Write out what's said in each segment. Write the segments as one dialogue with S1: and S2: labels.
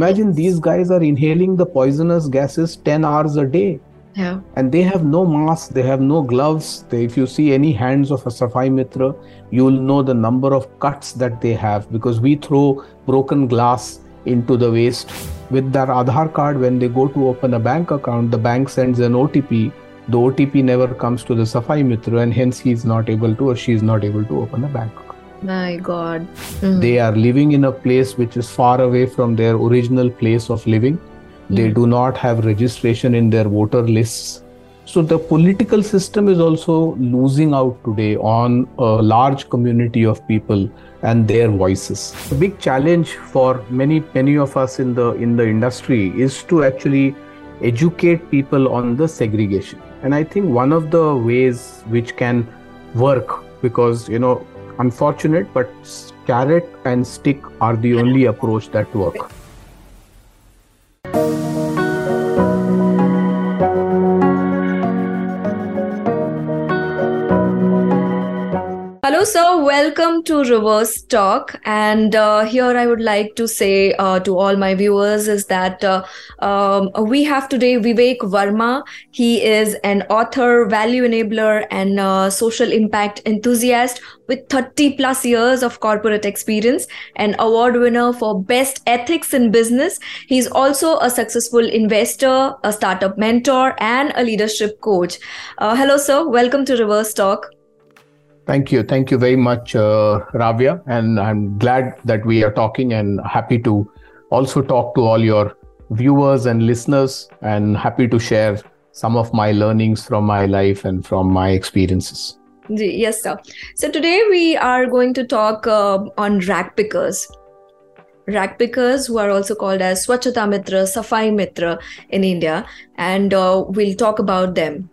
S1: Imagine these guys are inhaling the poisonous gases 10 hours a day.
S2: Yeah.
S1: And they have no mask, they have no gloves. They, if you see any hands of a Safai Mitra, you will know the number of cuts that they have because we throw broken glass into the waste. With their Aadhaar card, when they go to open a bank account, the bank sends an OTP. The OTP never comes to the Safai Mitra, and hence he is not able to or she is not able to open a bank account.
S2: My God. Mm.
S1: They are living in a place which is far away from their original place of living. They
S2: Mm.
S1: do not have registration in their voter lists. So the political system is also losing out today on a large community of people and their voices. A big challenge for many many of us in the in the industry is to actually educate people on the segregation. And I think one of the ways which can work because you know unfortunate but carrot and stick are the only approach that work
S2: Welcome to Reverse Talk. And uh, here I would like to say uh, to all my viewers is that uh, um, we have today Vivek Verma. He is an author, value enabler, and social impact enthusiast with 30 plus years of corporate experience, an award winner for best ethics in business. He's also a successful investor, a startup mentor, and a leadership coach. Uh, hello, sir. Welcome to Reverse Talk.
S1: Thank you thank you very much uh, ravya and i'm glad that we are talking and happy to also talk to all your viewers and listeners and happy to share some of my learnings from my life and from my experiences
S2: Yes, sir. So today we are going to talk uh, on rag pickers. Rag pickers, who are also called as Swachhata Mitra, Safai Mitra in India, and uh, we'll talk about them.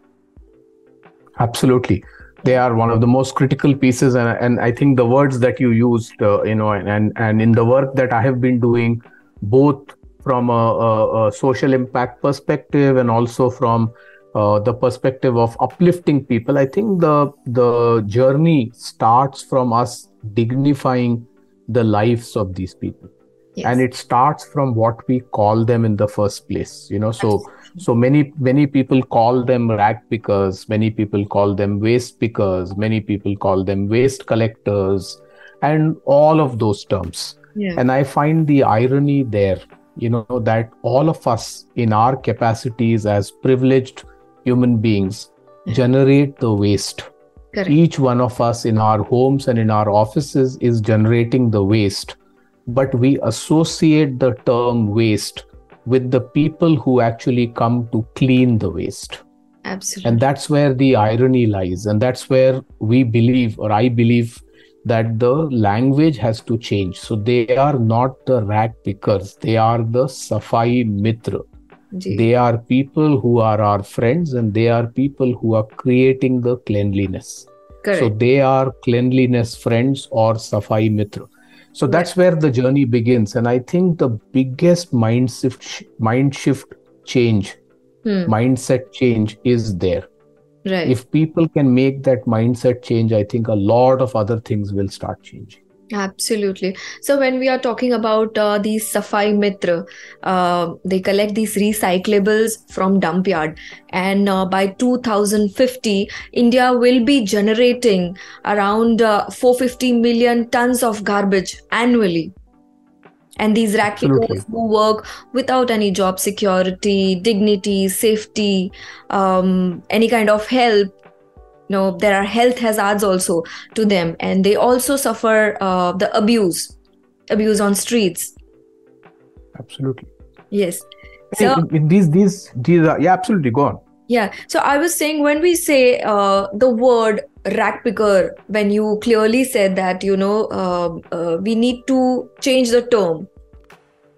S1: absolutely they are one of the most critical pieces and, and i think the words that you used uh, you know and and in the work that i have been doing both from a, a, a social impact perspective and also from uh, the perspective of uplifting people i think the the journey starts from us dignifying the lives of these people.
S2: Yes.
S1: and it starts from what we call them in the first place you know. So so many many people call them rag pickers many people call them waste pickers many people call them waste collectors and all of those terms
S2: yeah.
S1: and i find the irony there you know that all of us in our capacities as privileged human beings generate the waste
S2: Correct.
S1: each one of us in our homes and in our offices is generating the waste but we associate the term waste with the people who actually come to clean the waste
S2: Absolutely.
S1: and that's where the irony lies and that's where we believe or i believe that the language has to change so they are not the rag pickers they are the safai mitra
S2: Ji.
S1: they are people who are our friends and they are people who are creating the cleanliness
S2: Correct.
S1: so they are cleanliness friends or safai mitra so that's where the journey begins and i think the biggest mind shift mind shift change
S2: Hmm.
S1: mindset change is there
S2: right.
S1: if people can make that mindset change i think a lot of other things will start changing
S2: Absolutely. So when we are talking about uh, these Safai Mitra, uh, they collect these recyclables from dump yard, and uh, by 2050, India will be generating around uh, 450 million tons of garbage annually. And these pickers who work without any job security, dignity, safety, um, any kind of help, know there are health hazards also to them. And they also suffer uh, the abuse abuse on streets.
S1: Absolutely.
S2: Yes. So
S1: in, in these these these are yeah absolutely go on.
S2: Yeah. So i was saying when we say uh, the word rag picker when you clearly said that you know uh, uh, we need to change the term.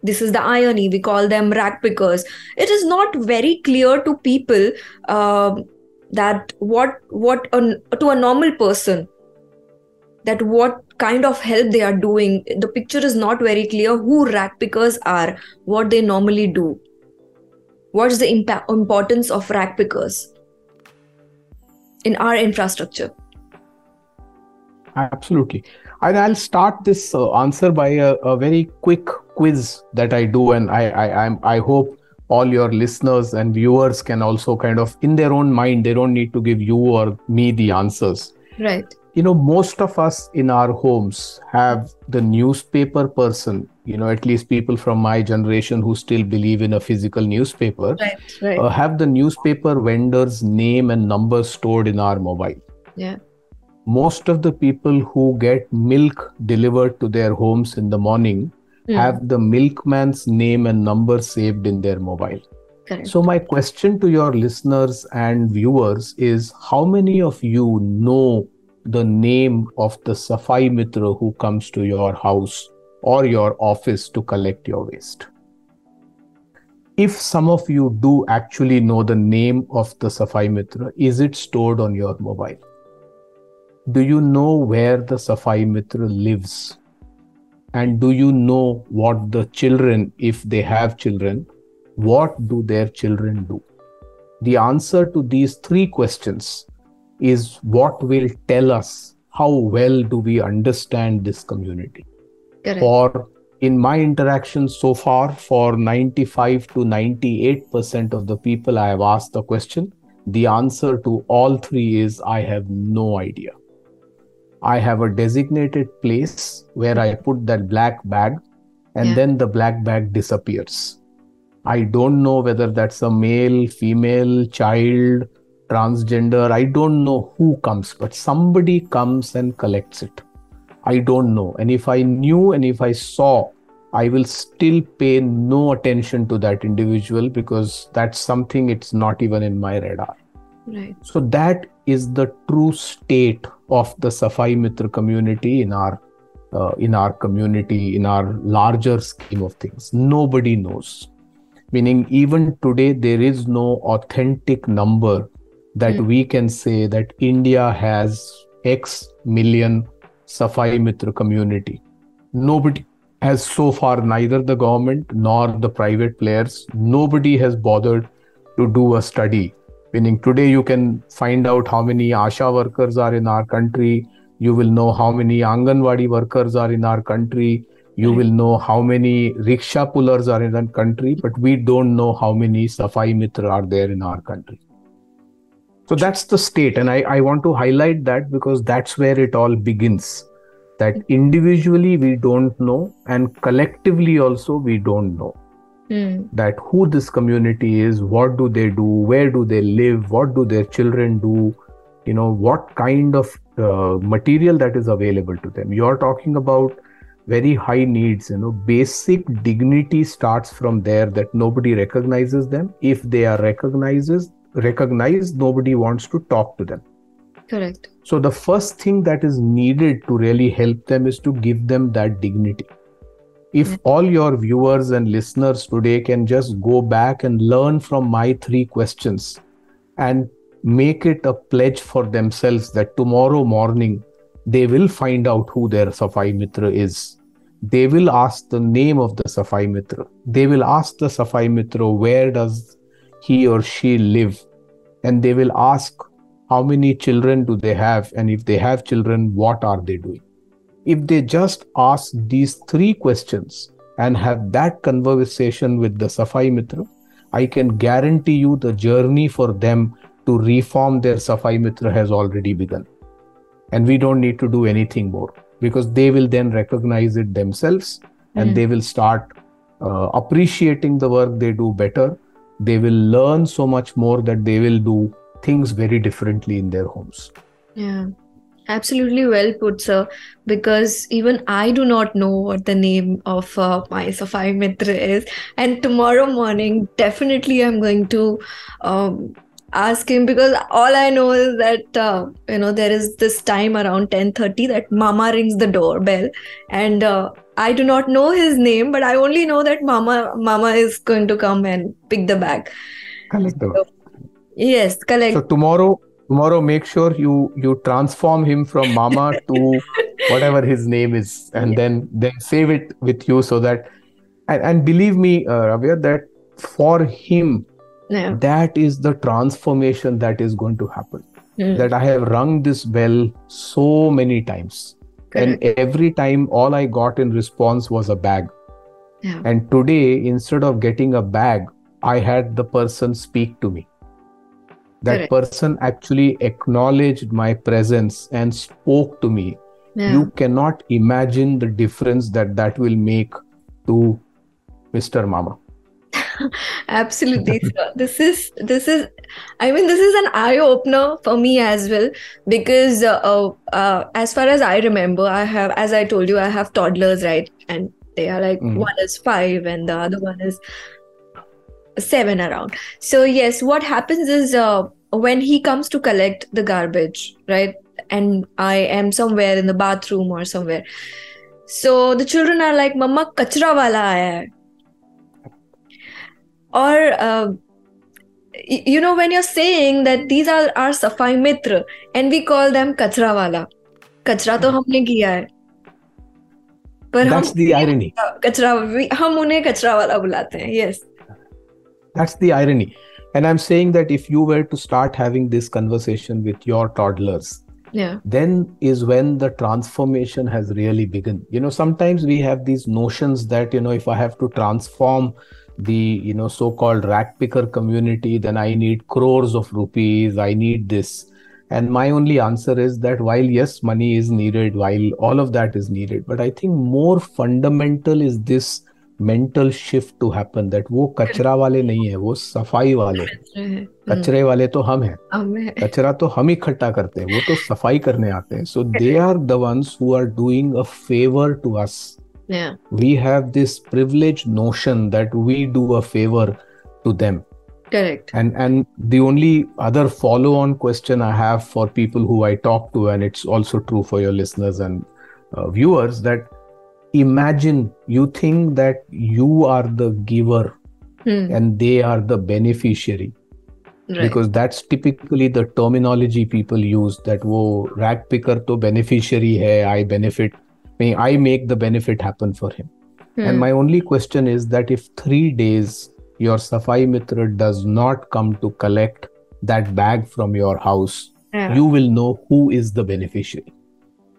S2: This is the irony. We call them rag pickers it is not very clear to people um, that what what a, to a normal person that what kind of help they are doing the picture is not very clear who rag pickers are what they normally do what's the impact importance of rag pickers in our infrastructure
S1: absolutely. And I'll start this uh, answer by a, a, very quick quiz that I do, and I I I'm, I hope all your listeners and viewers can also kind of in their own mind they don't need to give you or me the answers.
S2: Right.
S1: You know, most of us in our homes have the newspaper person. You know, at least people from my generation who still believe in a physical newspaper
S2: right, right.
S1: Uh, have the newspaper vendor's name and number stored in our mobile.
S2: Yeah
S1: most of the people who get milk delivered to their homes in the morning mm. have the milkman's name and number saved in their mobile.
S2: Correct.
S1: So, my question to your listeners and viewers is how many of you know the name of the Safai Mitra who comes to your house or your office to collect your waste? If some of you do actually know the name of the Safai Mitra, is it stored on your mobile? do you know where the Safai Mitra lives? And do you know what the children, if they have children, what do their children do? The answer to these three questions is what will tell us how well do we understand this community.
S2: Correct.
S1: Or in my interactions so far, for 95 to 98% of the people I have asked the question, the answer to all three is I have no idea. I have a designated place where I put that black bag and yeah. then the black bag disappears. I don't know whether that's a male, female, child, transgender. I don't know who comes, but somebody comes and collects it. I don't know. And if I knew and if I saw, I will still pay no attention to that individual because that's something it's not even in my radar.
S2: Right.
S1: So that is the true state of the Safai Mitra community in our uh, in our community in our larger scheme of things. Nobody knows. Meaning, even today, there is no authentic number that mm. we can say that India has X million Safai Mitra community. Nobody has so far, neither the government nor the private players, nobody has bothered to do a study Meaning today you can find out how many ASHA workers are in our country. You will know how many Anganwadi workers are in our country. You will know how many rickshaw pullers are in our country, but we don't know how many Safai Mitra are there in our country. So that's the state. And I, I want to highlight that because that's where it all begins. That individually we don't know, and collectively also we don't know
S2: mm.
S1: that who this community is what do they do where do they live what do their children do you know what kind of uh, material that is available to them. You're talking about very high needs you know. Basic dignity starts from there that nobody recognizes them. If they are recognizes recognized nobody wants to talk to them.
S2: Correct.
S1: So the first thing that is needed to really help them is to give them that dignity if all your viewers and listeners today can just go back and learn from my three questions and make it a pledge for themselves that tomorrow morning they will find out who their Safai Mitra is. They will ask the name of the Safai Mitra. They will ask the Safai Mitra where does he or she live, and they will ask how many children do they have, and if they have children, what are they doing if they just ask these three questions and have that conversation with the Safai Mitra, I can guarantee you the journey for them to reform their Safai Mitra has already begun. And we don't need to do anything more because they will then recognize it themselves and mm. they will start uh, appreciating the work they do better. They will learn so much more that they will do things very differently in their homes.
S2: Yeah. Absolutely well put, sir. Because even I do not know what the name of uh, my Safai Mitra is. And tomorrow morning, definitely I'm going to um, ask him because all I know is that uh, you know there is this time around 10:30 that Mama rings the doorbell, and uh, I do not know his name, but I only know that Mama Mama is going to come and pick the bag.
S1: Collect the so,
S2: yes, collect.
S1: So tomorrow tomorrow make sure you you transform him from mama to whatever his name is and yeah. then then save it with you so that and, and believe me uh, Ravya, that for him
S2: yeah.
S1: that is the transformation that is going to happen
S2: Mm.
S1: that I have rung this bell so many times.
S2: Correct.
S1: And every time, all I got in response was a bag.
S2: Yeah.
S1: And today, instead of getting a bag, I had the person speak to me. That
S2: Correct.
S1: person actually acknowledged my presence and spoke to me.
S2: Yeah.
S1: You cannot imagine the difference that that will make to Mr. Mama.
S2: Absolutely, sir. This is this is. I mean, this is an eye opener for me as well because uh, uh, uh, as far as I remember, I have, as I told you, I have toddlers, right? And they are like
S1: Mhm.
S2: one is five and the other one is seven around. So yes, what happens is uh, when he comes to collect the garbage, right? And I am somewhere in the bathroom or somewhere. So the children are like, "Mama, kachra wala aaya hai." or uh, y- you know when you're saying that these are our safai mitra and we call them kachra wala कचरा तो हमने किया है पर
S1: That's the irony.
S2: हम कचरा we- हम उन्हें कचरा वाला बुलाते हैं yes
S1: That's the irony. And I'm saying that if you were to start having this conversation with your toddlers,
S2: yeah.
S1: then is when the transformation has really begun. You know sometimes we have these notions that you know if i have to transform the you know so called rag picker community then i need crores of rupees i need this. And my only answer is that while yes money is needed while all of that is needed but i think more fundamental is this mental shift to happen that वो कचरा वाले नहीं है वो सफाई वाले हैं।
S2: कचरे हैं
S1: कचरे वाले तो हम हैं
S2: हमें
S1: कचरा तो हम इकट्ठा करते हैं वो तो सफाई करने आते हैं so they are the ones who are doing a favour to us
S2: yeah
S1: we have this privileged notion that we do a favor to them
S2: correct
S1: and and the only other follow on question i have for people who i talk to and it's also true for your listeners and uh, viewers that imagine you think that you are the giver
S2: hmm.
S1: and they are the beneficiary
S2: right
S1: because that's typically the terminology people use that wo rag picker to beneficiary hai i benefit i make the benefit happen for him and
S2: Hmm.
S1: my only question is that if 3 days your safai mitra does not come to collect that bag from your house
S2: yeah.
S1: you will know who is the beneficiary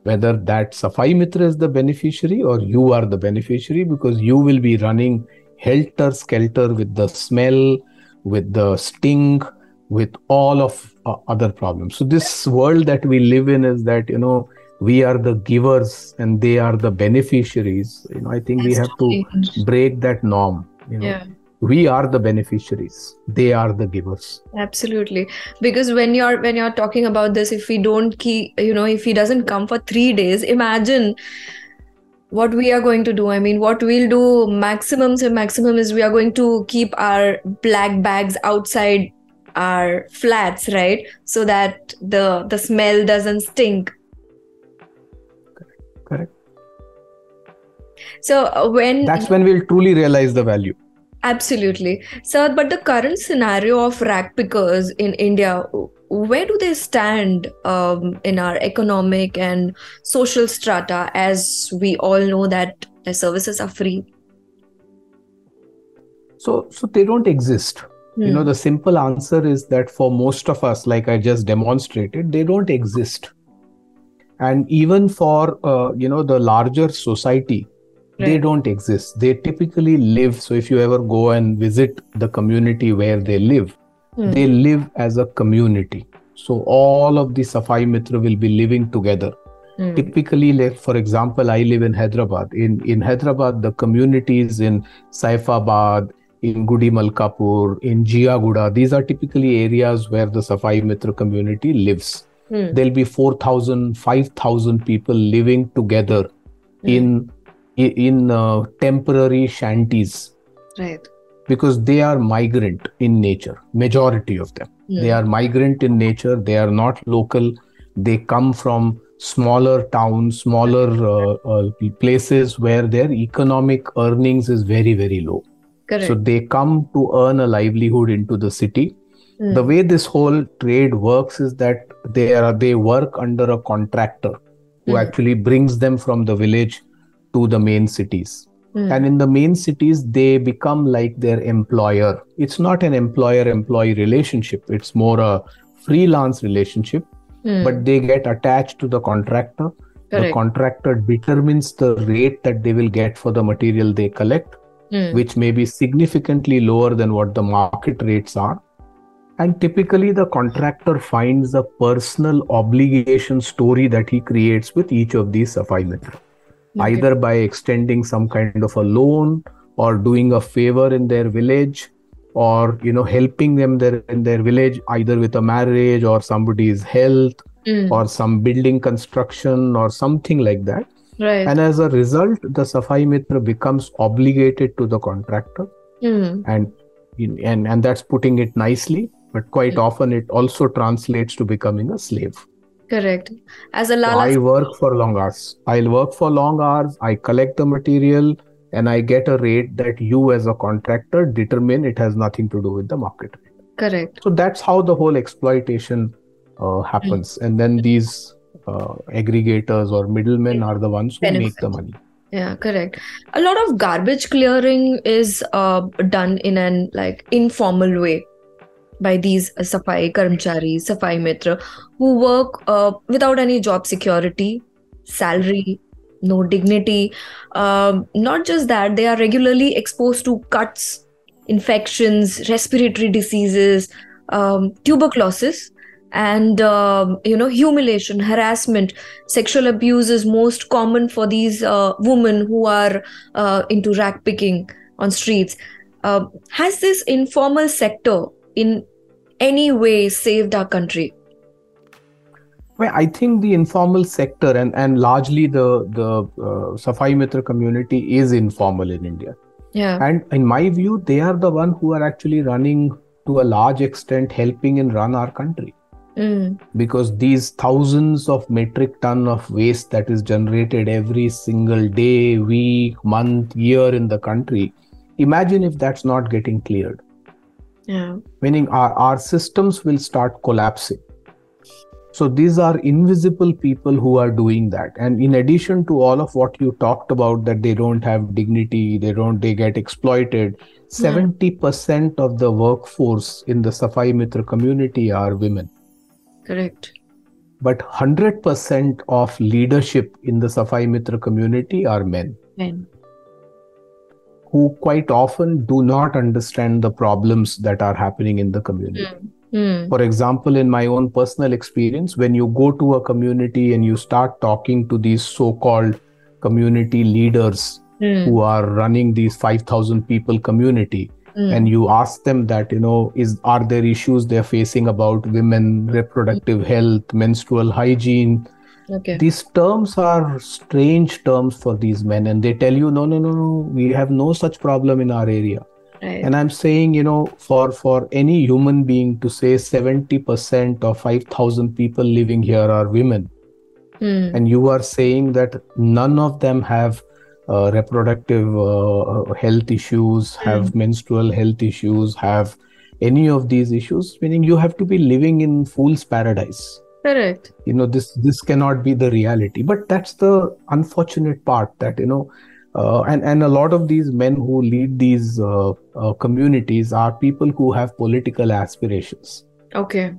S1: whether that safai mitra is the beneficiary or you are the beneficiary because you will be running helter skelter with the smell with the sting with all of uh, other problems. So this world that we live in is that you know we are the givers and they are the beneficiaries. You know i think we
S2: Has
S1: have to break that norm you know.
S2: Yeah
S1: we are the beneficiaries. They are the givers.
S2: Absolutely. Because when you're when you're talking about this if we don't keep you know if he doesn't come for 3 days imagine what we are going to do. I mean what we'll do maximum to maximum is we are going to keep our black bags outside our flats right? So that the the smell doesn't stink.
S1: Correct. Correct.
S2: So uh, when
S1: that's when we'll truly realize the value
S2: Absolutely. So, but the current scenario of rag pickers in India, where do they stand um, in our economic and social strata as we all know that their services are free?
S1: so so they don't exist you know the simple answer is that for most of us like i just demonstrated they don't exist and even for uh, you know the larger society they don't exist. They typically live. So if you ever go and visit the community where they live
S2: Hmm.
S1: they live as a community. So all of the safai mitra will be living together.
S2: Hmm.
S1: typically like for example i live in hyderabad. In in hyderabad the communities in saifabad in gudi malkapur in jiaguda. These are typically areas where the safai mitra community lives.
S2: Hmm.
S1: there'll be 4000 5000 people living together in i- in uh, temporary shanties
S2: Right.
S1: because they are migrant in nature majority of them
S2: Hmm.
S1: they are migrant in nature they are not local they come from smaller towns smaller uh, uh, places where their economic earnings is very very low
S2: Correct.
S1: so they come to earn a livelihood into the city
S2: Hmm.
S1: the way this whole trade works is that they are they work under a contractor who
S2: Hmm.
S1: actually brings them from the village to the main cities
S2: Hmm.
S1: and in the main cities they become like their employer it's not an employer employee relationship it's more a freelance relationship,
S2: Hmm.
S1: but they get attached to the contractor. The contractor determines the rate that they will get for the material they collect,
S2: Hmm.
S1: which may be significantly lower than what the market rates are. And typically, the contractor finds a personal obligation story that he creates with each of these Safai Mitra
S2: Okay.
S1: either by extending some kind of a loan or doing a favor in their village or you know helping them there in their village either with a marriage or somebody's health
S2: Hmm.
S1: or some building construction or something like that
S2: right.
S1: and as a result the safai mitra becomes obligated to the contractor
S2: Hmm.
S1: and and and that's putting it nicely but quite
S2: Mm.
S1: often it also translates to becoming a slave
S2: Correct. As a
S1: So I work for long hours. I'll work for long hours. I collect the material and I get a rate that you, as a contractor, determine it has nothing to do with the market rate.
S2: Correct.
S1: So that's how the whole exploitation uh, happens. And then these uh, aggregators or middlemen are the ones who make the money.
S2: Yeah, correct. A lot of garbage clearing is uh, done in an like informal way by these uh, Safai Karmchari, Safai Mitra, who work uh, without any job security, salary, no dignity. Um, not just that, they are regularly exposed to cuts, infections, respiratory diseases, um, tuberculosis, and um, you know humiliation, harassment sexual abuse is most common for these uh, women who are uh, into rag picking on streets. Uh, has this informal sector in any way saved our country?
S1: Well, I think the informal sector and, and largely the, the uh, Safai Mitra community is informal in India.
S2: Yeah.
S1: And in my view, they are the one who are actually running to a large extent helping and run our country.
S2: Mm.
S1: because these thousands of metric ton of waste that is generated every single day week month year in the country imagine if that's not getting cleared
S2: Yeah.
S1: meaning our, our systems will start collapsing so these are invisible people who are doing that and in addition to all of what you talked about that they don't have dignity they don't they get exploited 70% of the workforce in the safai mitra community are women
S2: Correct.
S1: but 100% of leadership in the Safai Mitra community are men
S2: Men.
S1: Who quite often do not understand the problems that are happening in the community.
S2: Mm. Mm.
S1: For example, in my own personal experience, when you go to a community and you start talking to these so called community leaders
S2: Mm.
S1: who are running these 5,000 people community,
S2: Mm.
S1: and you ask them that you know is are there issues they're facing about women reproductive health menstrual hygiene
S2: okay.
S1: these terms are strange terms for these men and they tell you no no no no we have no such problem in our area
S2: Right.
S1: and i'm saying you know for for any human being to say 70% or 5000 people living here are women
S2: Mm.
S1: and you are saying that none of them have uh, reproductive uh, health issues have menstrual health issues have any of these issues meaning you have to be living in fool's paradise
S2: Correct.
S1: you know this this cannot be the reality but that's the unfortunate part that you know uh, and and a lot of these men who lead these uh, uh, communities are people who have political aspirations
S2: Okay.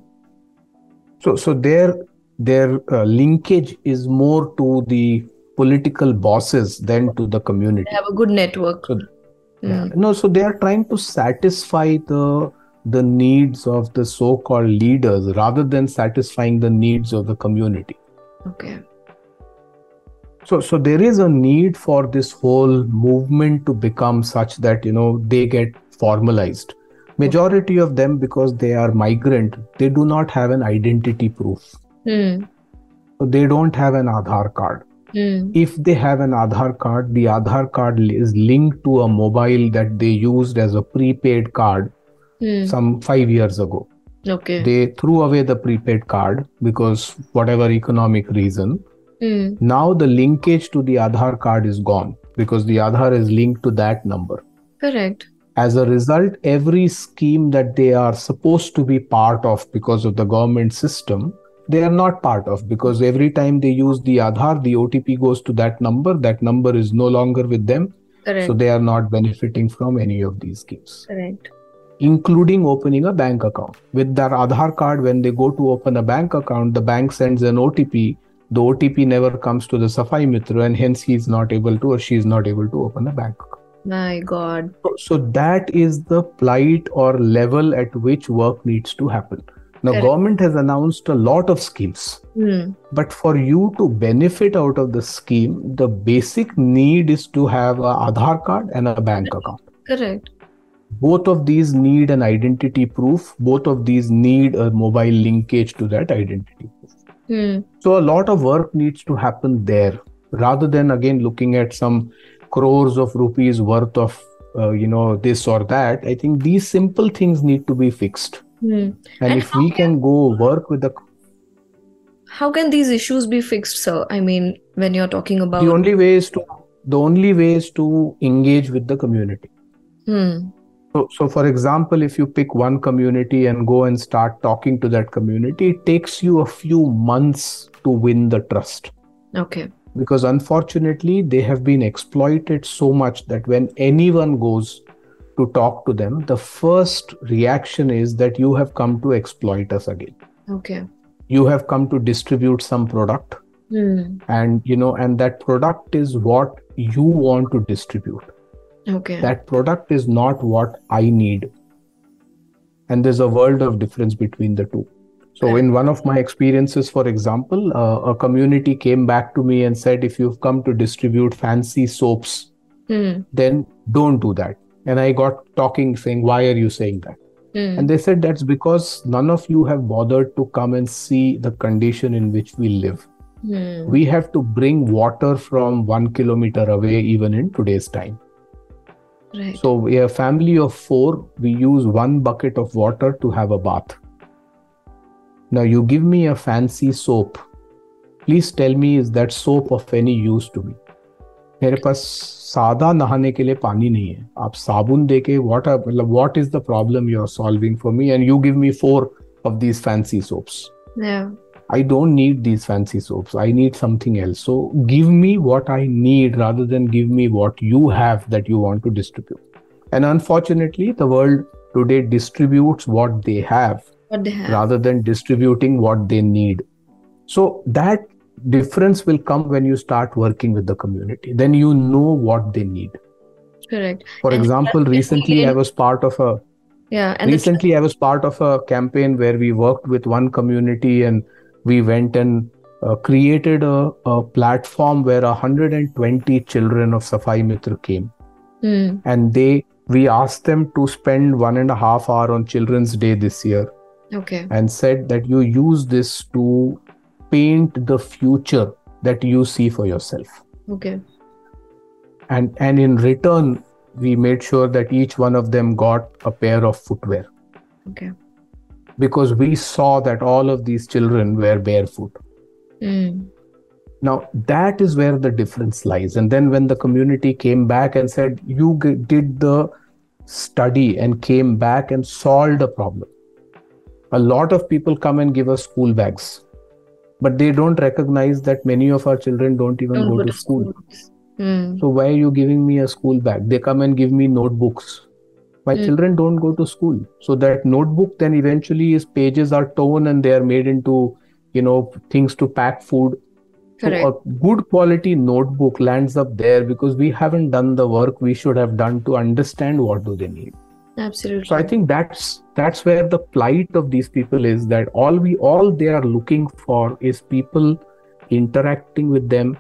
S1: so so their their uh, linkage is more to the political bosses than to the community
S2: They have a good network.
S1: So-
S2: Mm.
S1: yeah. no so they are trying to satisfy the the needs of the so-called leaders rather than satisfying the needs of the community
S2: Okay.
S1: so so there is a need for this whole movement to become such that you know they get formalized majority of them because they are migrant they do not have an identity proof
S2: Mm.
S1: so they don't have an aadhaar card
S2: Mm.
S1: if they have an aadhaar card the aadhaar card is linked to a mobile that they used as a prepaid card
S2: Mm.
S1: some 5 years ago
S2: Okay.
S1: they threw away the prepaid card because whatever economic reason
S2: Mm.
S1: now the linkage to the aadhaar card is gone because the aadhaar is linked to that number
S2: Correct.
S1: as a result every scheme that they are supposed to be part of because of the government system they are not part of because every time they use the aadhaar the otp goes to that number that number is no longer with them
S2: Correct.
S1: so they are not benefiting from any of these schemes
S2: Correct.
S1: Including opening a bank account. With their Aadhaar card, when they go to open a bank account, the bank sends an OTP. The OTP never comes to the Safai Mitra, and hence he is not able to or she is not able to open a bank account.
S2: My God.
S1: So, so that is the plight or level at which work needs to happen. Now,
S2: Correct.
S1: government has announced a lot of schemes,
S2: Hmm.
S1: but for you to benefit out of the scheme, the basic need is to have a Aadhaar card and a bank account.
S2: Correct.
S1: Both of these need an identity proof. Both of these need a mobile linkage to that identity proof.
S2: Hmm.
S1: So a lot of work needs to happen there, rather than again looking at some crores of rupees worth of uh, you know this or that. I think these simple things need to be fixed.
S2: Hmm.
S1: And,
S2: And
S1: if we can go work with the
S2: How can these issues be fixed, sir? I mean, when you're talking about.
S1: the only way is to the only way is to engage with the community.
S2: Hmm.
S1: So, so for example, if you pick one community and go and start talking to that community, it takes you a few months to win the trust.
S2: Okay.
S1: Because unfortunately, they have been exploited so much that when anyone goes to talk to them, the first reaction is that you have come to exploit us again.
S2: Okay.
S1: You have come to distribute some product,
S2: Hmm.
S1: and you know, and that product is what you want to distribute.
S2: Okay.
S1: that product is not what I need. And there's a world of difference between the two. So, in one of my experiences, for example, uh, a community came back to me and said, if you've come to distribute fancy soaps,
S2: Hmm.
S1: then don't do that. And I got talking saying, why are you saying that?
S2: Hmm.
S1: And they said, that's because none of you have bothered to come and see the condition in which we live.
S2: Hmm.
S1: We have to bring water from one kilometer away, even in today's time.
S2: Right.
S1: So we are a family of four. We use one bucket of water to have a bath. Now you give me a fancy soap. Please tell me is that soap of any use to me? मेरे पास सादा नहाने के लिए पानी नहीं है आप साबुन देके what are मतलब what is the problem you are solving for me and you give me four of these fancy soaps
S2: yeah.
S1: I don't need these fancy soaps. I need something else. So give me what I need rather than give me what you have that you want to distribute. And unfortunately, the world today distributes what they have
S2: What they have.
S1: rather than distributing what they need. So that difference will come when you start working with the community. Then you know what they need.
S2: Correct.
S1: For
S2: And
S1: example, recently I was part of a
S2: Yeah.
S1: Recently i was part of a campaign where we worked with one community and we went and uh, created a, a platform where 120 children of safai mitra came
S2: Hmm.
S1: and they we asked them to spend one and a half hour on children's day this year
S2: Okay.
S1: and said that you use this to paint the future that you see for yourself
S2: Okay.
S1: and and in return we made sure that each one of them got a pair of footwear
S2: Okay.
S1: Because we saw that all of these children were barefoot.
S2: Hmm.
S1: Now, that is where the difference lies. And then, when the community came back and said, You g- did the study and came back and solved a problem, a lot of people come and give us school bags, but they don't recognize that many of our children don't even
S2: Don't
S1: go, to school.
S2: Hmm.
S1: So, why are you giving me a school bag? They come and give me notebooks. My
S2: Mm.
S1: children don't go to school. So, that notebook then eventually is pages are torn and they are made into, you know, things to pack food.
S2: Correct.
S1: So, a good quality notebook lands up there because we haven't done the work we should have done to understand what do they need.
S2: Absolutely.
S1: So, I think that's that's where the plight of these people is that all we all they are looking for is people interacting with them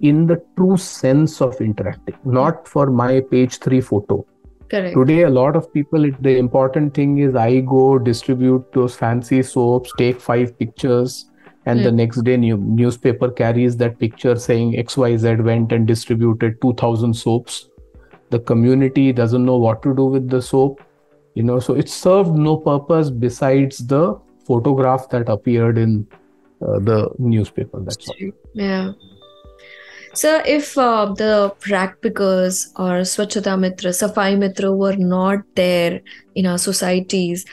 S1: in the true sense of interacting, not for my page three photo.
S2: Correct.
S1: Today, a lot of people, it, the important thing is I go distribute those fancy soaps, take five pictures, and the
S2: Hmm.
S1: next day new, newspaper carries that picture saying XYZ went and distributed 2000 soaps. The community doesn't know what to do with the soap, you know, so it served no purpose besides the photograph that appeared in uh, the newspaper. That's all.
S2: Yeah. So, if uh, the rag pickers or Swachhata Mitra, Safai Mitra were not there in our societies,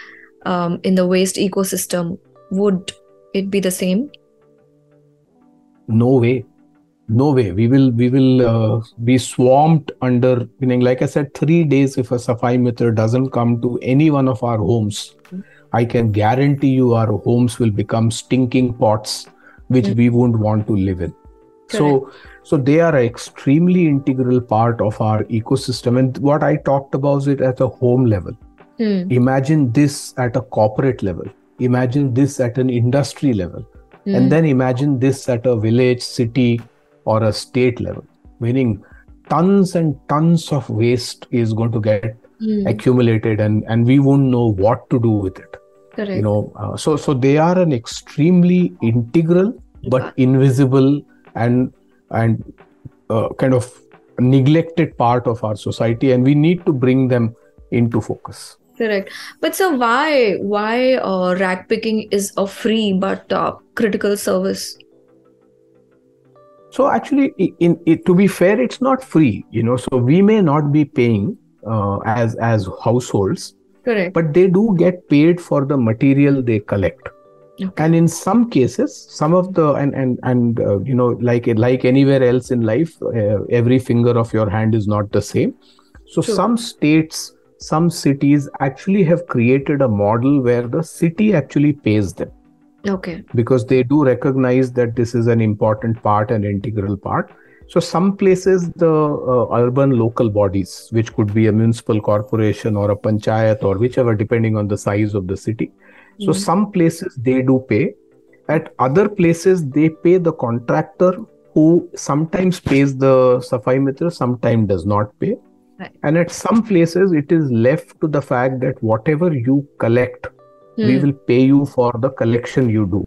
S2: um, in the waste ecosystem, would it be the same?
S1: No way. no way we will we will uh, be swamped under meaning like i said 3 days if a safai mitra doesn't come to any one of our homes i can guarantee you our homes will become stinking pots which mm. we won't want to live in Correct. so so they are an extremely integral part of our ecosystem and what i talked about it at a home level mm. imagine this at a corporate level imagine this at an industry level mm. and then imagine this at a village city or a state level, meaning tons and tons of waste is going to get mm. accumulated and, and we won't know what to do with it. Correct. You know, uh, so so they are an extremely integral but invisible and and uh, kind of neglected part of our society, and we need to bring them into focus
S2: correct but so why why uh, rag picking is a free but uh, critical service
S1: so actually, in, in, to be fair, it's not free. You know, so we may not be paying uh, as as households,
S2: correct?
S1: But they do get paid for the material they collect. Okay. And in some cases, some of the and and and uh, you know, like like anywhere else in life, uh, every finger of your hand is not the same. So sure. some states, some cities actually have created a model where the city actually pays them
S2: okay
S1: because they do recognize that this is an important part and integral part so some places the uh, urban local bodies which could be a municipal corporation or a panchayat or whichever depending on the size of the city so mm-hmm. some places they do pay at other places they pay the contractor who sometimes pays the safai mitra sometimes does not pay right. and at some places it is left to the fact that whatever you collect we hmm. will pay you for the collection you do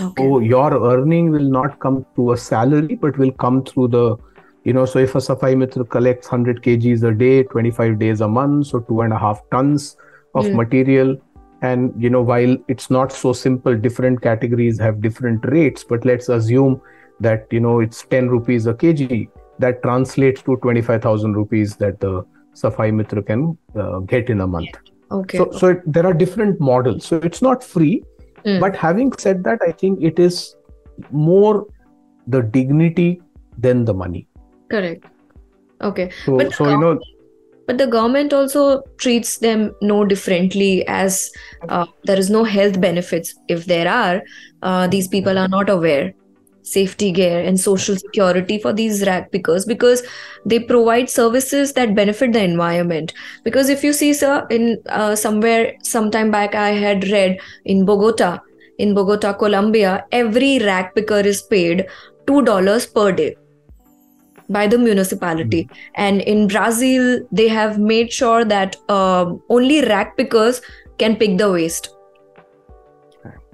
S1: okay. so your earning will not come through a salary but will come through the you know so if a safai mitra collects 100 kgs a day 25 days a month so two and a half tons of mm. material and you know while it's not so simple different categories have different rates but let's assume that you know it's 10 rupees a kg. That translates to 25000 rupees that the safai mitra can uh, get in a month.
S2: Okay.
S1: So, so it, there are different models. So it's not free mm. but having said that i think it is more the dignity than the money.
S2: Correct. Okay.
S1: So, so you know
S2: but the government also treats them no differently as uh, there is no health benefits. If there are uh, these people are not aware. Safety gear and social security for these rag pickers because they provide services that benefit the environment. Because if you see sir in uh, somewhere sometime back i had read in bogota in bogota colombia every rag picker is paid $2 per day by the municipality. Mm-hmm. and in brazil they have made sure that uh, only rag pickers can pick the waste.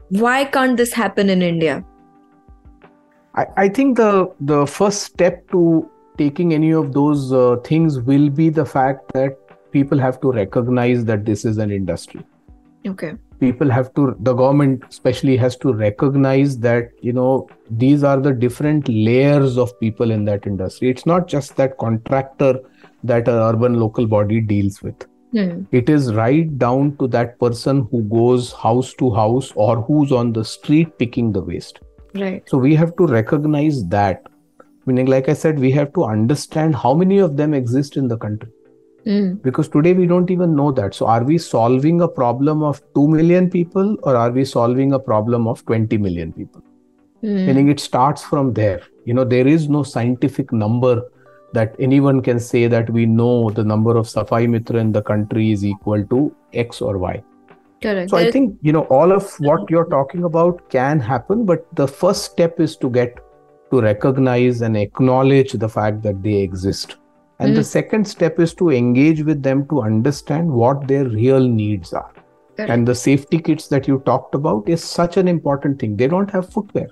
S2: Why can't this happen in india?
S1: I, I think the the first step to taking any of those uh, things will be the fact that people have to recognize that this is an industry.
S2: Okay
S1: people have to the government especially has to recognize that you know these are the different layers of people in that industry it's not just that contractor that an urban local body deals with
S2: mm.
S1: it is right down to that person who goes house to house or who's on the street picking the waste
S2: Right.
S1: So we have to recognize that. Meaning, like I said, we have to understand how many of them exist in the country.
S2: Mm.
S1: Because today we don't even know that. So, are we solving a problem of 2 million people or are we solving a problem of 20 million people? Mm. Meaning, it starts from there. You know, there is no scientific number that anyone can say that we know the number of Safai Mitra in the country is equal to X or Y.
S2: Correct.
S1: So I think you know all of what you're talking about can happen, but the first step is to get to recognize and acknowledge the fact that they exist. And mm. the second step is to engage with them to understand what their real needs are. Correct. And the safety kits that you talked about is such an important thing. They don't have footwear.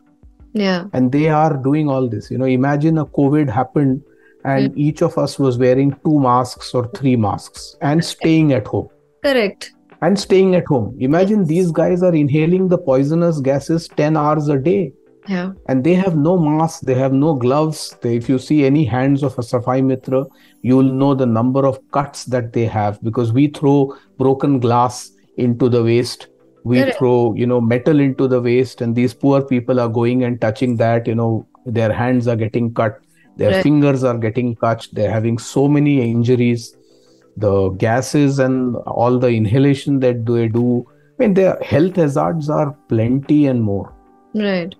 S2: Yeah.
S1: And they are doing all this. You know, imagine a COVID happened and mm. each of us was wearing two masks or three masks and staying at home.
S2: Correct
S1: and staying at home. Imagine these guys are inhaling the poisonous gases 10 hours a day.
S2: Yeah.
S1: And they have no mask, they have no gloves. They, if you see any hands of a Safai Mitra, you'll know the number of cuts that they have because we throw broken glass into the waste. We throw, you know, metal into the waste, and these poor people are going and touching that, you know, their hands are getting cut their
S2: Right.
S1: fingers are getting cut they're having so many injuries the gases and all the inhalation that they do i mean their health hazards are plenty and more
S2: Right.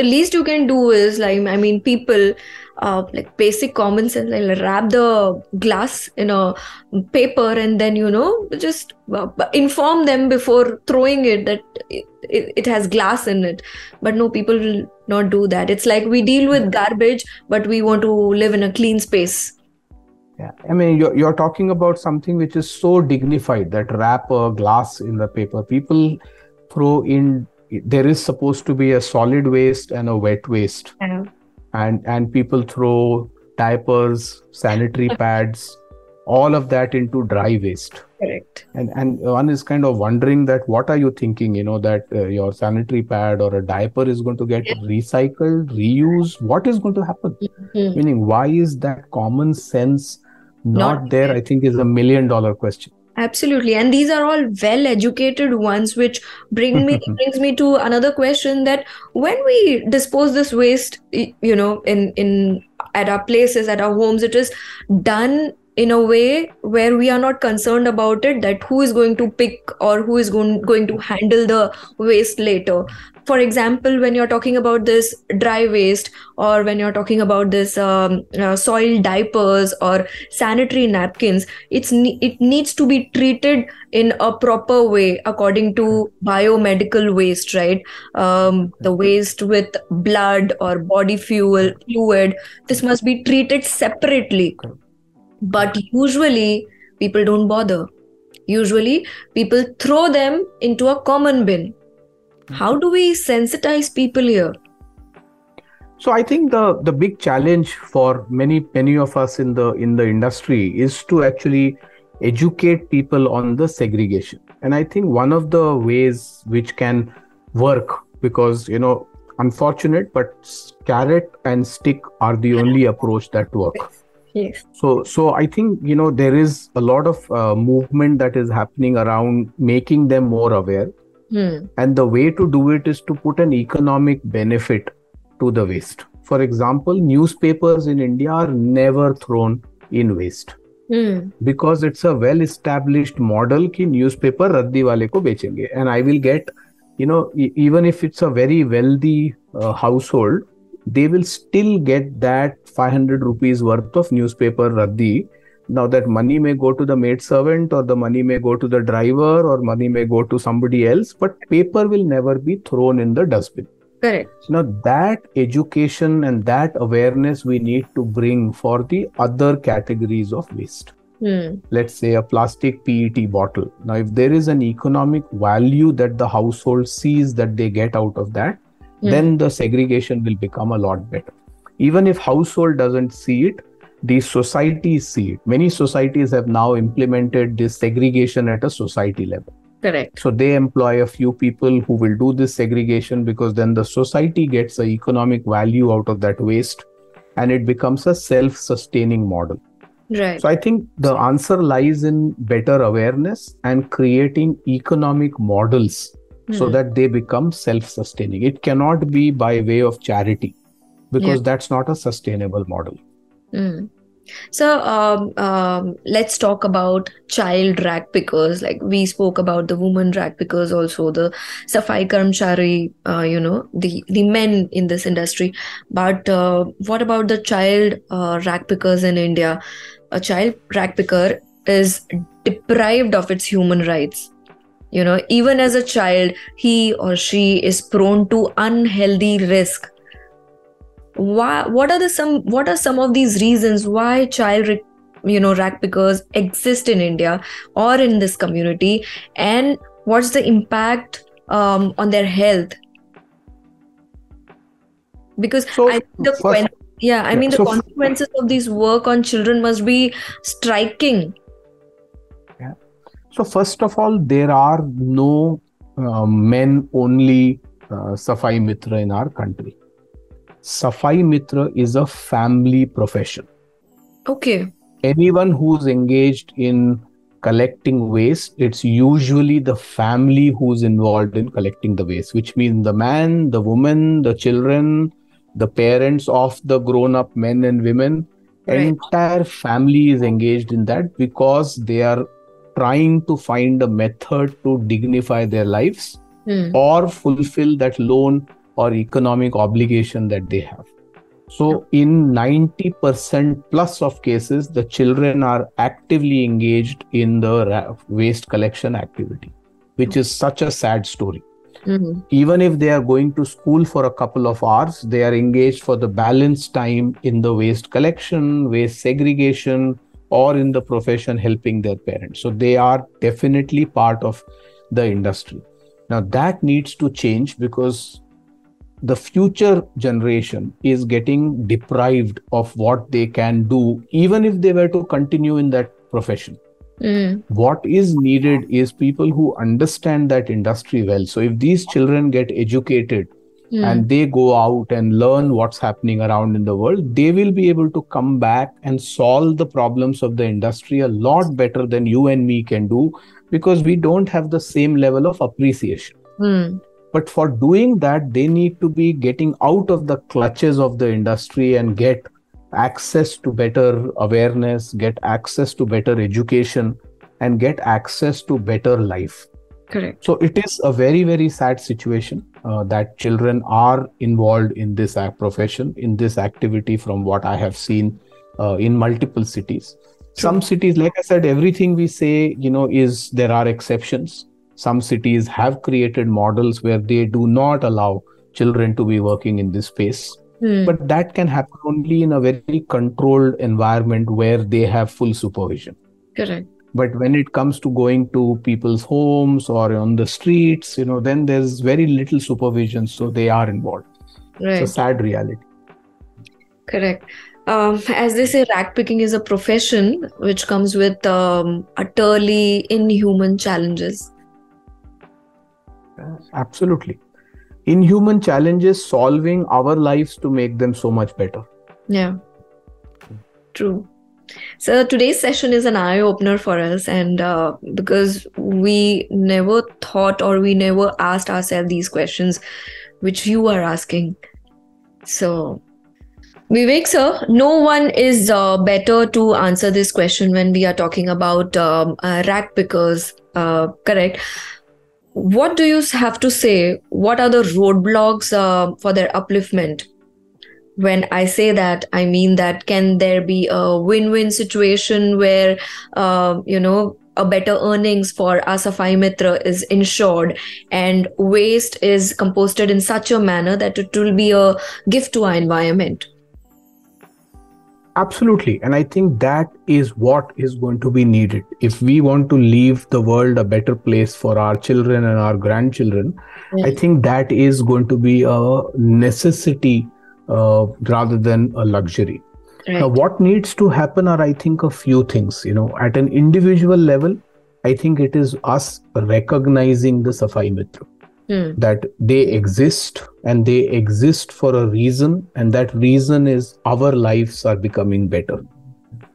S2: The least you can do is like I mean people uh, like basic common sense like wrap the glass in a paper and then you know just uh, inform them before throwing it that it, it, it has glass in it. But no people will not do that. It's like we deal with garbage but we want to live in a clean space.
S1: Yeah. I mean you're, you're talking about something which is so dignified that wrap a glass in the paper. People throw in there is supposed to be a solid waste and a wet waste
S2: yeah.
S1: and and people throw diapers sanitary pads all of that into dry waste
S2: correct
S1: and and one is kind of wondering that what are you thinking you know that uh, your sanitary pad or a diaper is going to get
S2: Yeah.
S1: recycled reused what is going to happen
S2: Mhm.
S1: meaning why is that common sense not,
S2: Not
S1: there. i think is a million dollar question
S2: Absolutely, and these are all well-educated ones, which bring me brings me to another question: that when we dispose this waste, you know, in in at our places, at our homes, it is done in a way where we are not concerned about it. That who is going to pick or who is going going to handle the waste later. For example, when you're talking about this dry waste, or when you're talking about this um, uh, soil diapers or sanitary napkins, it's it needs to be treated in a proper way according to biomedical waste right um, the waste with blood or body fuel fluid this must be treated separately. But usually people don't bother. Usually people throw them into a common bin. How do we sensitize people here?
S1: So i think the the big challenge for many many of us in the in the industry is to actually educate people on the segregation. And i think one of the ways which can work because you know unfortunate but carrot and stick are the only approach that work
S2: yes.
S1: So so i think you know there is a lot of uh, movement that is happening around making them more aware.
S2: Hmm.
S1: and the way to do it is to put an economic benefit to the waste. For example newspapers in india are never thrown in waste.
S2: Hmm.
S1: because it's a well established model ki newspaper raddi wale ko becenge and i will get you know e- even if it's a very wealthy uh, household they will still get that 500 rupees worth of newspaper raddi now that money may go to the maid servant or the money may go to the driver or money may go to somebody else but paper will never be thrown in the dustbin
S2: correct
S1: now that education and that awareness we need to bring for the other categories of waste
S2: hmm.
S1: let's say a plastic PET bottle. Now, if there is an economic value that the household sees that they get out of that,
S2: Hmm.
S1: then the segregation will become a lot better. Even if household doesn't see it, the societies see it. Many societies have now implemented this segregation at a society level.
S2: correct
S1: So they employ a few people who will do this segregation because then the society gets the economic value out of that waste and it becomes a self-sustaining model.
S2: right
S1: So I think the answer lies in better awareness and creating economic models so
S2: Hmm.
S1: that they become self-sustaining. It cannot be by way of charity because
S2: Yeah.
S1: that's not a sustainable model.
S2: Mm. So um, um, let's talk about child rag pickers. Like we spoke about the woman rag pickers, also the safai karmchari, uh, you know, the the men in this industry. But uh, what about the child uh, rag pickers in India? A child rag picker is deprived of its human rights. You know, even as a child, he or she is prone to unhealthy risk. Why what are the some what are some of these reasons why child you know rag pickers exist in india or in this community? And what's the impact um, on their health? Because
S1: So,
S2: I, the
S1: first-
S2: quen- yeah i mean the
S1: so f-
S2: consequences of this work on children must be striking
S1: So first of all, there are no uh, men-only uh, Safai Mitra in our country. Safai Mitra is a family profession.
S2: okay
S1: anyone who's engaged in collecting waste, it's usually the family who's involved in collecting the waste, which means the man, the woman, the children, the parents of the grown up men and women right. entire family is engaged in that because they are trying to find a method to dignify their lives mm. or fulfill that loan or economic obligation that they have so in 90% plus of cases the children are actively engaged in the waste collection activity which is such a sad story Mm-hmm. Even if they are going to school for a couple of hours, they are engaged for the balance time in the waste collection, waste segregation, or in the profession helping their parents. So they are definitely part of the industry. Now that needs to change because the future generation is getting deprived of what they can do, even if they were to continue in that profession. Mm. What is needed is people who understand that industry well. So if these children get educated mm. and they go out and learn what's happening around in the world, they will be able to come back and solve the problems of the industry a lot better than you and me can do because we don't have the same level of appreciation. Mm. But for doing that, they need to be getting out of the clutches of the industry and get access to better awareness, get access to better education, and get access to better life.
S2: Correct.
S1: So it is a very, very sad situation uh, that children are involved in this profession, in this activity, from what I have seen uh, in multiple cities. Some cities, like I said, everything we say, you know, is there are exceptions. Some cities have created models where they do not allow children to be working in this space. Hmm. But that can happen only in a very controlled environment where they have full supervision.
S2: Correct.
S1: But when it comes to going to people's homes or on the streets, you know, then there's very little supervision. So they are involved. Right. It's a sad reality.
S2: Correct. Um, as they say, rag picking is a profession which comes with um, utterly inhuman challenges.
S1: Absolutely inhuman challenges solving our lives to make them so much better
S2: yeah true so today's session is an eye opener for us and uh, because we never thought or we never asked ourselves these questions which you are asking so Vivek sir, no one is uh, better to answer this question when we are talking about um, uh, pickers, uh, correct? what do you have to say? What are the roadblocks uh, for their upliftment? When I say that, I mean that can there be a win-win situation where uh, you know a better earnings for Asafai Mitra is ensured and waste is composted in such a manner that it will be a gift to our environment?
S1: Absolutely. And I think that is what is going to be needed. If we want to leave the world a better place for our children and our grandchildren, yeah. I think that is going to be a necessity uh, rather than a luxury. Right. Now, what needs to happen are, I think, a few things. You know, at an individual level, I think it is us recognizing the Safai Mitra mm. that they exist and they exist for a reason and that reason is our lives are becoming better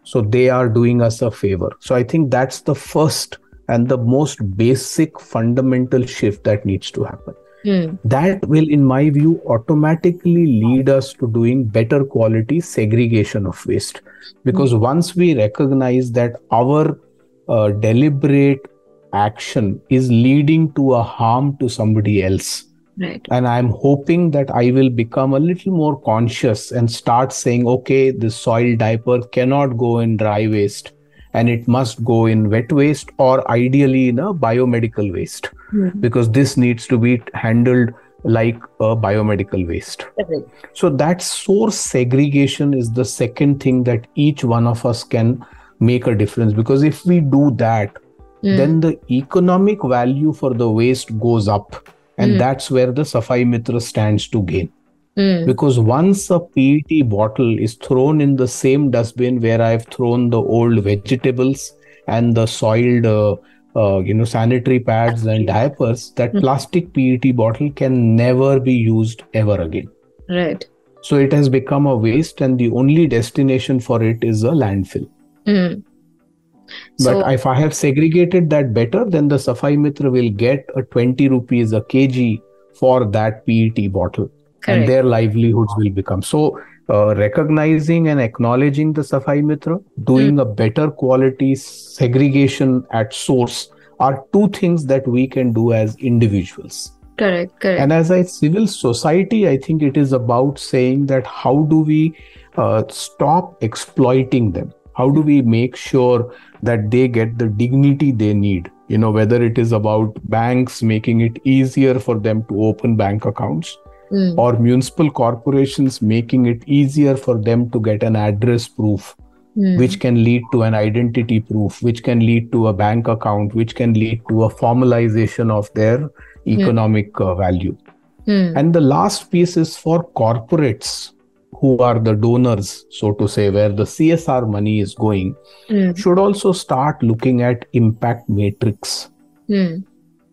S1: so they are doing us a favor so i think that's the first and the most basic fundamental shift that needs to happen mm. that will in my view automatically lead us to doing better quality segregation of waste because mm. once we recognize that our uh, deliberate action is leading to a harm to somebody else.
S2: Right.
S1: And I'm hoping that I will become a little more conscious and start saying, okay, the soil diaper cannot go in dry waste and it must go in wet waste or ideally in a biomedical waste mm-hmm. because this needs to be handled like a biomedical waste. Okay. So that source segregation is the second thing that each one of us can make a difference because if we do that, mm. then the economic value for the waste goes up. And mm. that's where the Safai Mitra stands to gain. Mm. Because once a PET bottle is thrown in the same dustbin where I've thrown the old vegetables and the soiled, uh, uh, you know, sanitary pads and diapers, that mm. plastic PET bottle can never be used ever again.
S2: Right.
S1: So it has become a waste, and the only destination for it is a landfill. Mm. But so, if I have segregated that better, then the Safai Mitra will get a 20 rupees a kg for that PET bottle.
S2: Correct.
S1: and their livelihoods will become. So uh, recognizing and acknowledging the safai mitra doing a better quality segregation at source are two things that we can do as individuals.
S2: Correct correct.
S1: And as a civil society i think it is about saying that how do we uh, stop exploiting them? How do we make sure that they get the dignity they need? You know whether it is about banks making it easier for them to open bank accounts
S2: Mm.
S1: or municipal corporations making it easier for them to get an address proof
S2: Mm.
S1: which can lead to an identity proof which can lead to a bank account which can lead to a formalization of their economic uh, value
S2: Mm.
S1: and the last piece is for corporates who are the donors so to say where the csr money is going
S2: Mm.
S1: should also start looking at impact matrix
S2: Mm.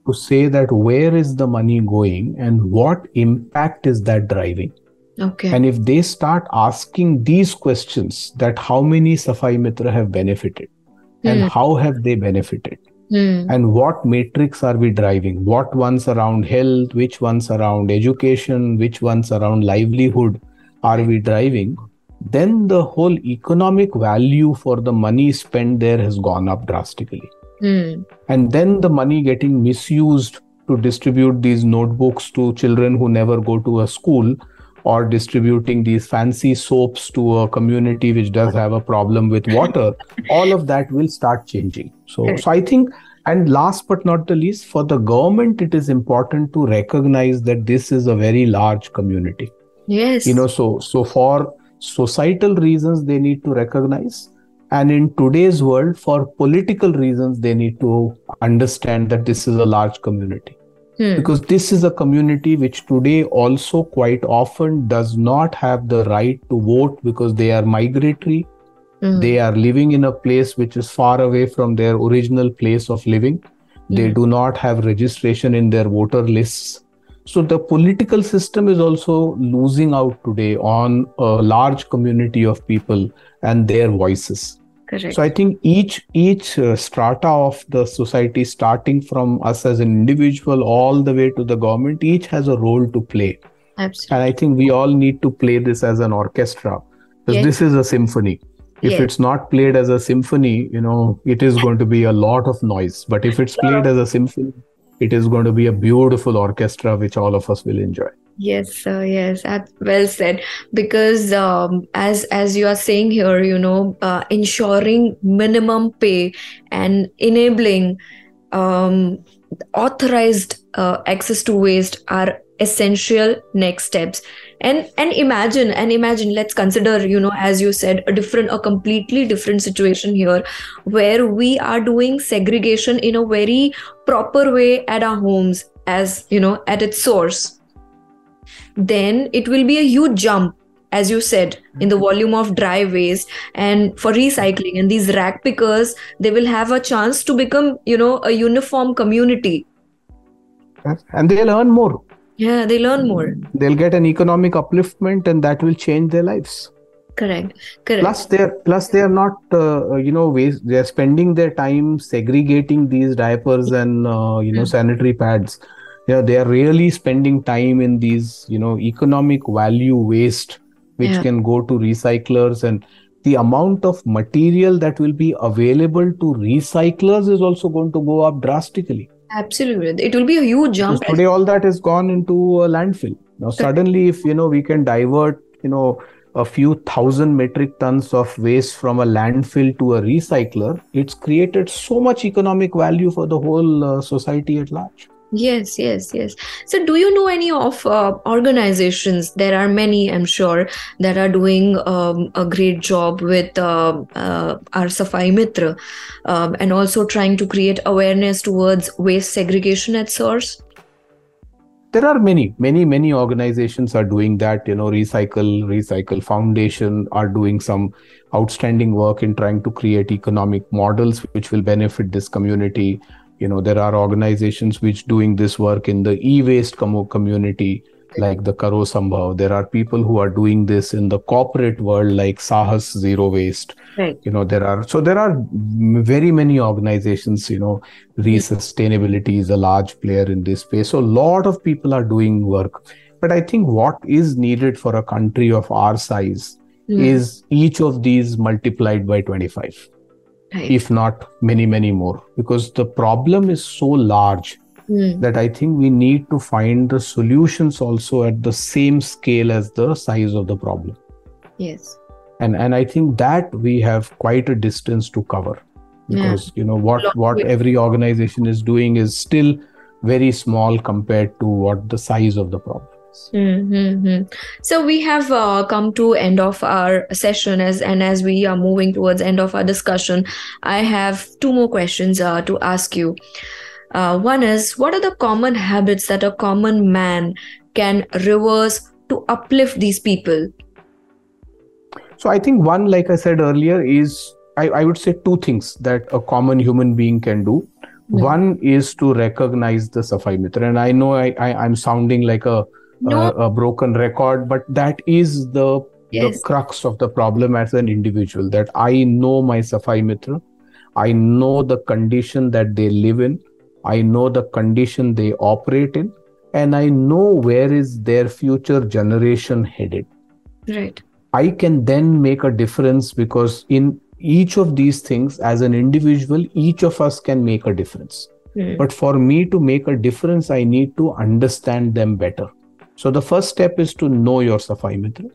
S1: To say that where is the money going and what impact is that driving?
S2: Okay.
S1: And if they start asking these questions that how many safai mitra have benefited and
S2: Hmm.
S1: how have they benefited?
S2: Mm.
S1: and what matrix are we driving? What ones around health which ones around education which ones around livelihood are we driving? Then the whole economic value for the money spent there has gone up drastically
S2: Mm.
S1: and then the money getting misused to distribute these notebooks to children who never go to a school or distributing these fancy soaps to a community which does have a problem with water all of that will start changing. So so i think and last but not the least for the government it is important to recognize that this is a very large community.
S2: Yes.
S1: You know so so for societal reasons they need to recognize and in today's world for political reasons they need to understand that this is a large community
S2: Hmm.
S1: because this is a community which today also quite often does not have the right to vote because they are migratory
S2: Mm.
S1: they are living in a place which is far away from their original place of living they
S2: Mm.
S1: do not have registration in their voter lists so the political system is also losing out today on a large community of people and their voices
S2: correct.
S1: So i think each each uh, strata of the society starting from us as an individual all the way to the government each has a role to play.
S2: Absolutely.
S1: And i think we all need to play this as an orchestra. Because
S2: Yes.
S1: this is a symphony. If
S2: Yes.
S1: it's not played as a symphony you know it is going to be a lot of noise. But if it's played as a symphony it is going to be a beautiful orchestra which all of us will enjoy
S2: Yes, sir. Yes, well said. Because um, as as you are saying here, you know, uh, ensuring minimum pay and enabling um, authorized uh, access to waste are essential next steps. And and imagine and imagine. Let's consider, you know, as you said, a different, a completely different situation here, where we are doing segregation in a very proper way at our homes, as you know, at its source then it will be a huge jump as you said in the volume of dry waste and for recycling. And these rag pickers they will have a chance to become you know a uniform community.
S1: And they'll earn more.
S2: Yeah they learn more.
S1: They'll get an economic upliftment and that will change their lives.
S2: Correct. Correct.
S1: Plus they're plus they are not uh, you know waste they're spending their time segregating these diapers and uh, you know
S2: Mm.
S1: sanitary pads you know they are really spending time in these you know economic value waste which
S2: Yeah.
S1: can go to recyclers. And the amount of material that will be available to recyclers is also going to go up drastically.
S2: Absolutely. It will be a huge
S1: because
S2: jump.
S1: today all that has gone into a landfill. Now suddenly if you know we can divert you know a few thousand metric tons of waste from a landfill to a recycler it's created so much economic value for the whole uh, society at large
S2: Yes, yes, yes. So, do you know any of uh, organizations? There are many, I'm sure, that are doing um, a great job with uh, uh, our Safai Mitra um, and also trying to create awareness towards waste segregation at source.
S1: there are many many many organizations are doing that you know recycle recycle foundation are doing some outstanding work in trying to create economic models which will benefit this community you know there are organizations which doing this work in the e-waste com- community like the karo sambhav. There are people who are doing this in the corporate world like Saahas zero waste.
S2: Right.
S1: you know there are so there are very many organizations you know re-sustainability is a large player in this space. So a lot of people are doing work. But i think what is needed for a country of our size mm. is each of these multiplied by 25 right. if not many many more because the problem is so large mm. that i think we need to find the solutions also at the same scale as the size of the problem
S2: yes
S1: and and i think that we have quite a distance to cover because yeah. you know what what every organization is doing is still very small compared to what the size of the problem
S2: Mm-hmm. So we have uh, come to end of our session as and as we are moving towards end of our discussion, I have two more questions uh, to ask you. Uh, one is, what are the common habits that a common man can reverse to uplift these people?
S1: So I think one, like I said earlier, is I, I would say two things that a common human being can do. Mm-hmm. One is to recognize the Safai Mitra, and I know I, I I'm sounding like a no. a, a broken record but that is the yes. the crux of the problem as an individual that i know my safai mitra. I know the condition that they live in. I know the condition they operate in. And i know where is their future generation headed.
S2: Right.
S1: I can then make a difference because in each of these things as an individual each of us can make a difference. Mm. but for me to make a difference i need to understand them better so the first step is to know your Safai Mitra.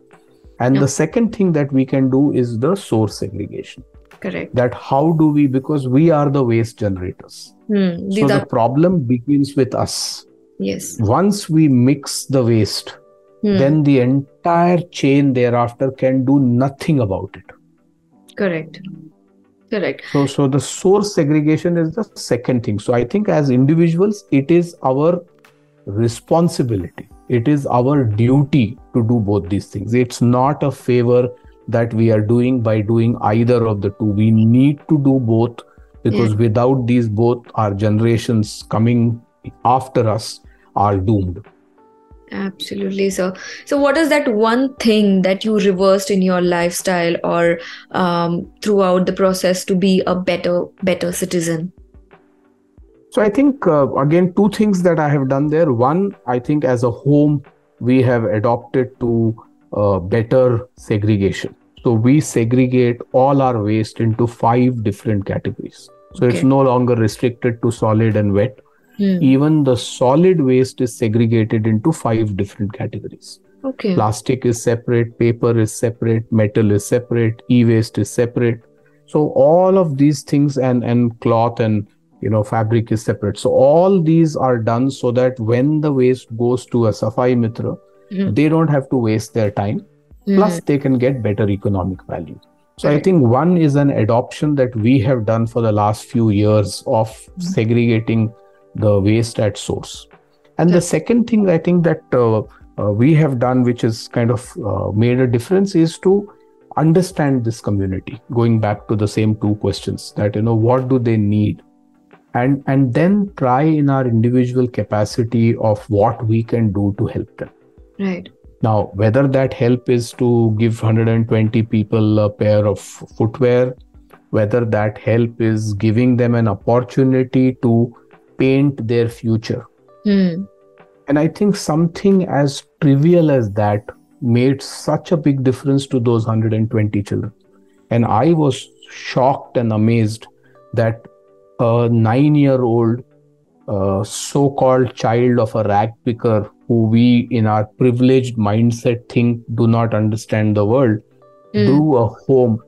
S1: And yeah. the second thing that we can do is the source segregation.
S2: Correct.
S1: That how do we, because we are the waste generators. Hmm. So the problem begins with us.
S2: Yes.
S1: Once we mix the waste, hmm. then the entire chain thereafter can do nothing about it.
S2: Correct. Correct.
S1: So, so the source segregation is the second thing. So I think as individuals, it is our responsibility it is our duty to do both these things. It's not a favor that we are doing by doing either of the two. We need to do both because yeah. without these both our generations coming after us are doomed.
S2: Absolutely so so what is that one thing that you reversed in your lifestyle or um, throughout the process to be a better better citizen
S1: so I think uh, again two things that I have done there. One, I think as a home we have adopted to uh, better segregation. So we segregate all our waste into five different categories. So okay. it's no longer restricted to solid and wet. Hmm. Even the solid waste is segregated into five different categories.
S2: Okay.
S1: Plastic is separate, paper is separate, metal is separate, e-waste is separate. So all of these things and and cloth and you know fabric is separate so all these are done so that when the waste goes to a safai mitra mm-hmm. they don't have to waste their time mm-hmm. plus they can get better economic value so right. i think one is an adoption that we have done for the last few years of mm-hmm. segregating the waste at source and the second thing i think that uh, uh, we have done which is kind of uh, made a difference is to understand this community going back to the same two questions that you know what do they need and and then try in our individual capacity of what we can do to help them.
S2: Right.
S1: Now whether that help is to give 120 people a pair of footwear whether that help is giving them an opportunity to paint their future.
S2: Hmm.
S1: and i think something as trivial as that made such a big difference to those 120 children. And i was shocked and amazed that a nine year old uh, so called child of a rag picker who we in our privileged mindset think do not understand the world mm. drew a home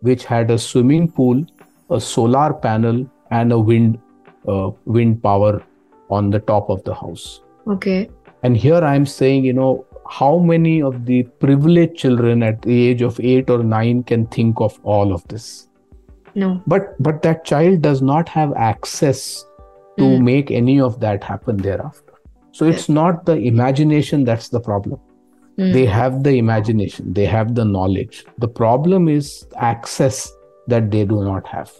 S1: which had a swimming pool a solar panel and a wind uh, wind power on the top of the house.
S2: Okay.
S1: And here i'm saying you know how many of the privileged children at the age of 8 or 9 can think of all of this
S2: no.
S1: But but that child does not have access to mm. make any of that happen thereafter. So it's not the imagination that's the problem. Mm. they have the imagination. They have the knowledge. The problem is access that they do not have.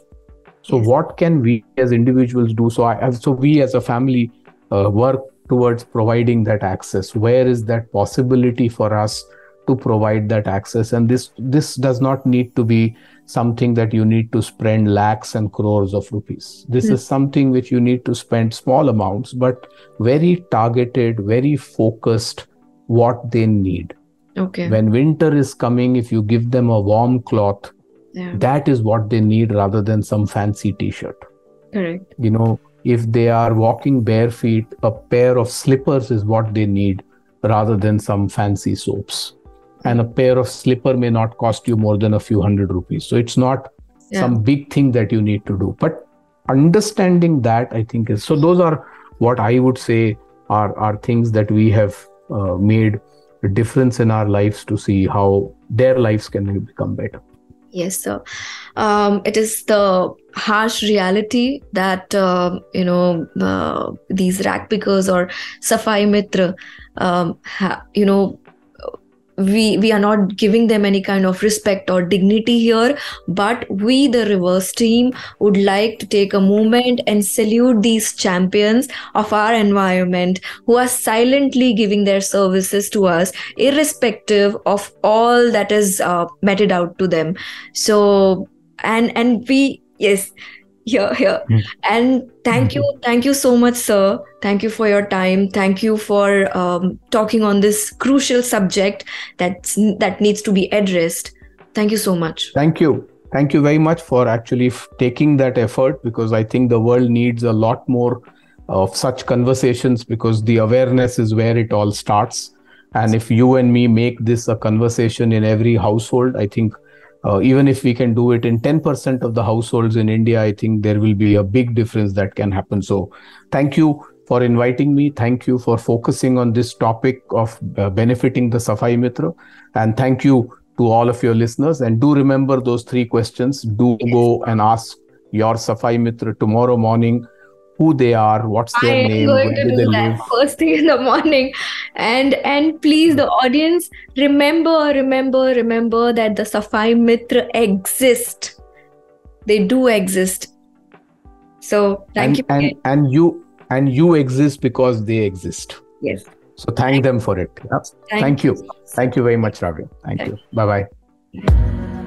S1: So yes. what can we as individuals do? So I, so we as a family uh, work towards providing that access. Where is that possibility for us to provide that access? And this this does not need to be something that you need to spend lakhs and crores of rupees. This mm. is something which you need to spend small amounts, but very targeted, very focused what they need.
S2: Okay.
S1: When winter is coming, if you give them a warm cloth,
S2: yeah.
S1: that is what they need rather than some fancy t shirt.
S2: Correct.
S1: You know, if they are walking bare feet, a pair of slippers is what they need rather than some fancy soaps. And a pair of slipper may not cost you more than a few hundred rupees. So it's not
S2: Yeah.
S1: some big thing that you need to do. But understanding that, I think, is so. Those are what I would say are are things that we have uh, made a difference in our lives to see how their lives can become better.
S2: Yes, sir. Um, it is the harsh reality that uh, you know uh, these rag pickers or Safai Mitra, um, ha- you know, we we are not giving them any kind of respect or dignity here. But we, the reverse team, would like to take a moment and salute these champions of our environment who are silently giving their services to us, irrespective of all that is uh, meted out to them so and and we yes here here
S1: Mm.
S2: and thank you thank you so much sir thank you for your time thank you for um, talking on this crucial subject that's that needs to be addressed thank you so much
S1: Thank you. Thank you very much for actually f- taking that effort because I think the world needs a lot more of such conversations because the awareness is where it all starts. And if you and me make this a conversation in every household, I think uh, even if we can do it in 10% of the households in India, I think there will be a big difference that can happen. So, thank you for inviting me. Thank you for focusing on this topic of uh, benefiting the Safai Mitra. And thank you to all of your listeners. And do remember those three questions. Do go and ask your Safai Mitra tomorrow morning who they are, what's
S2: I
S1: their
S2: am
S1: name,
S2: going to
S1: do
S2: that
S1: live.
S2: first thing in the morning, and and please, the audience, remember, remember, remember that the Safai Mitra exist. They do exist. So thank
S1: and,
S2: you.
S1: and and you and you exist because they exist.
S2: yes.
S1: So thank them for it. Yep. Thank you. Thank you very much, Ravi. Thank you. Bye bye.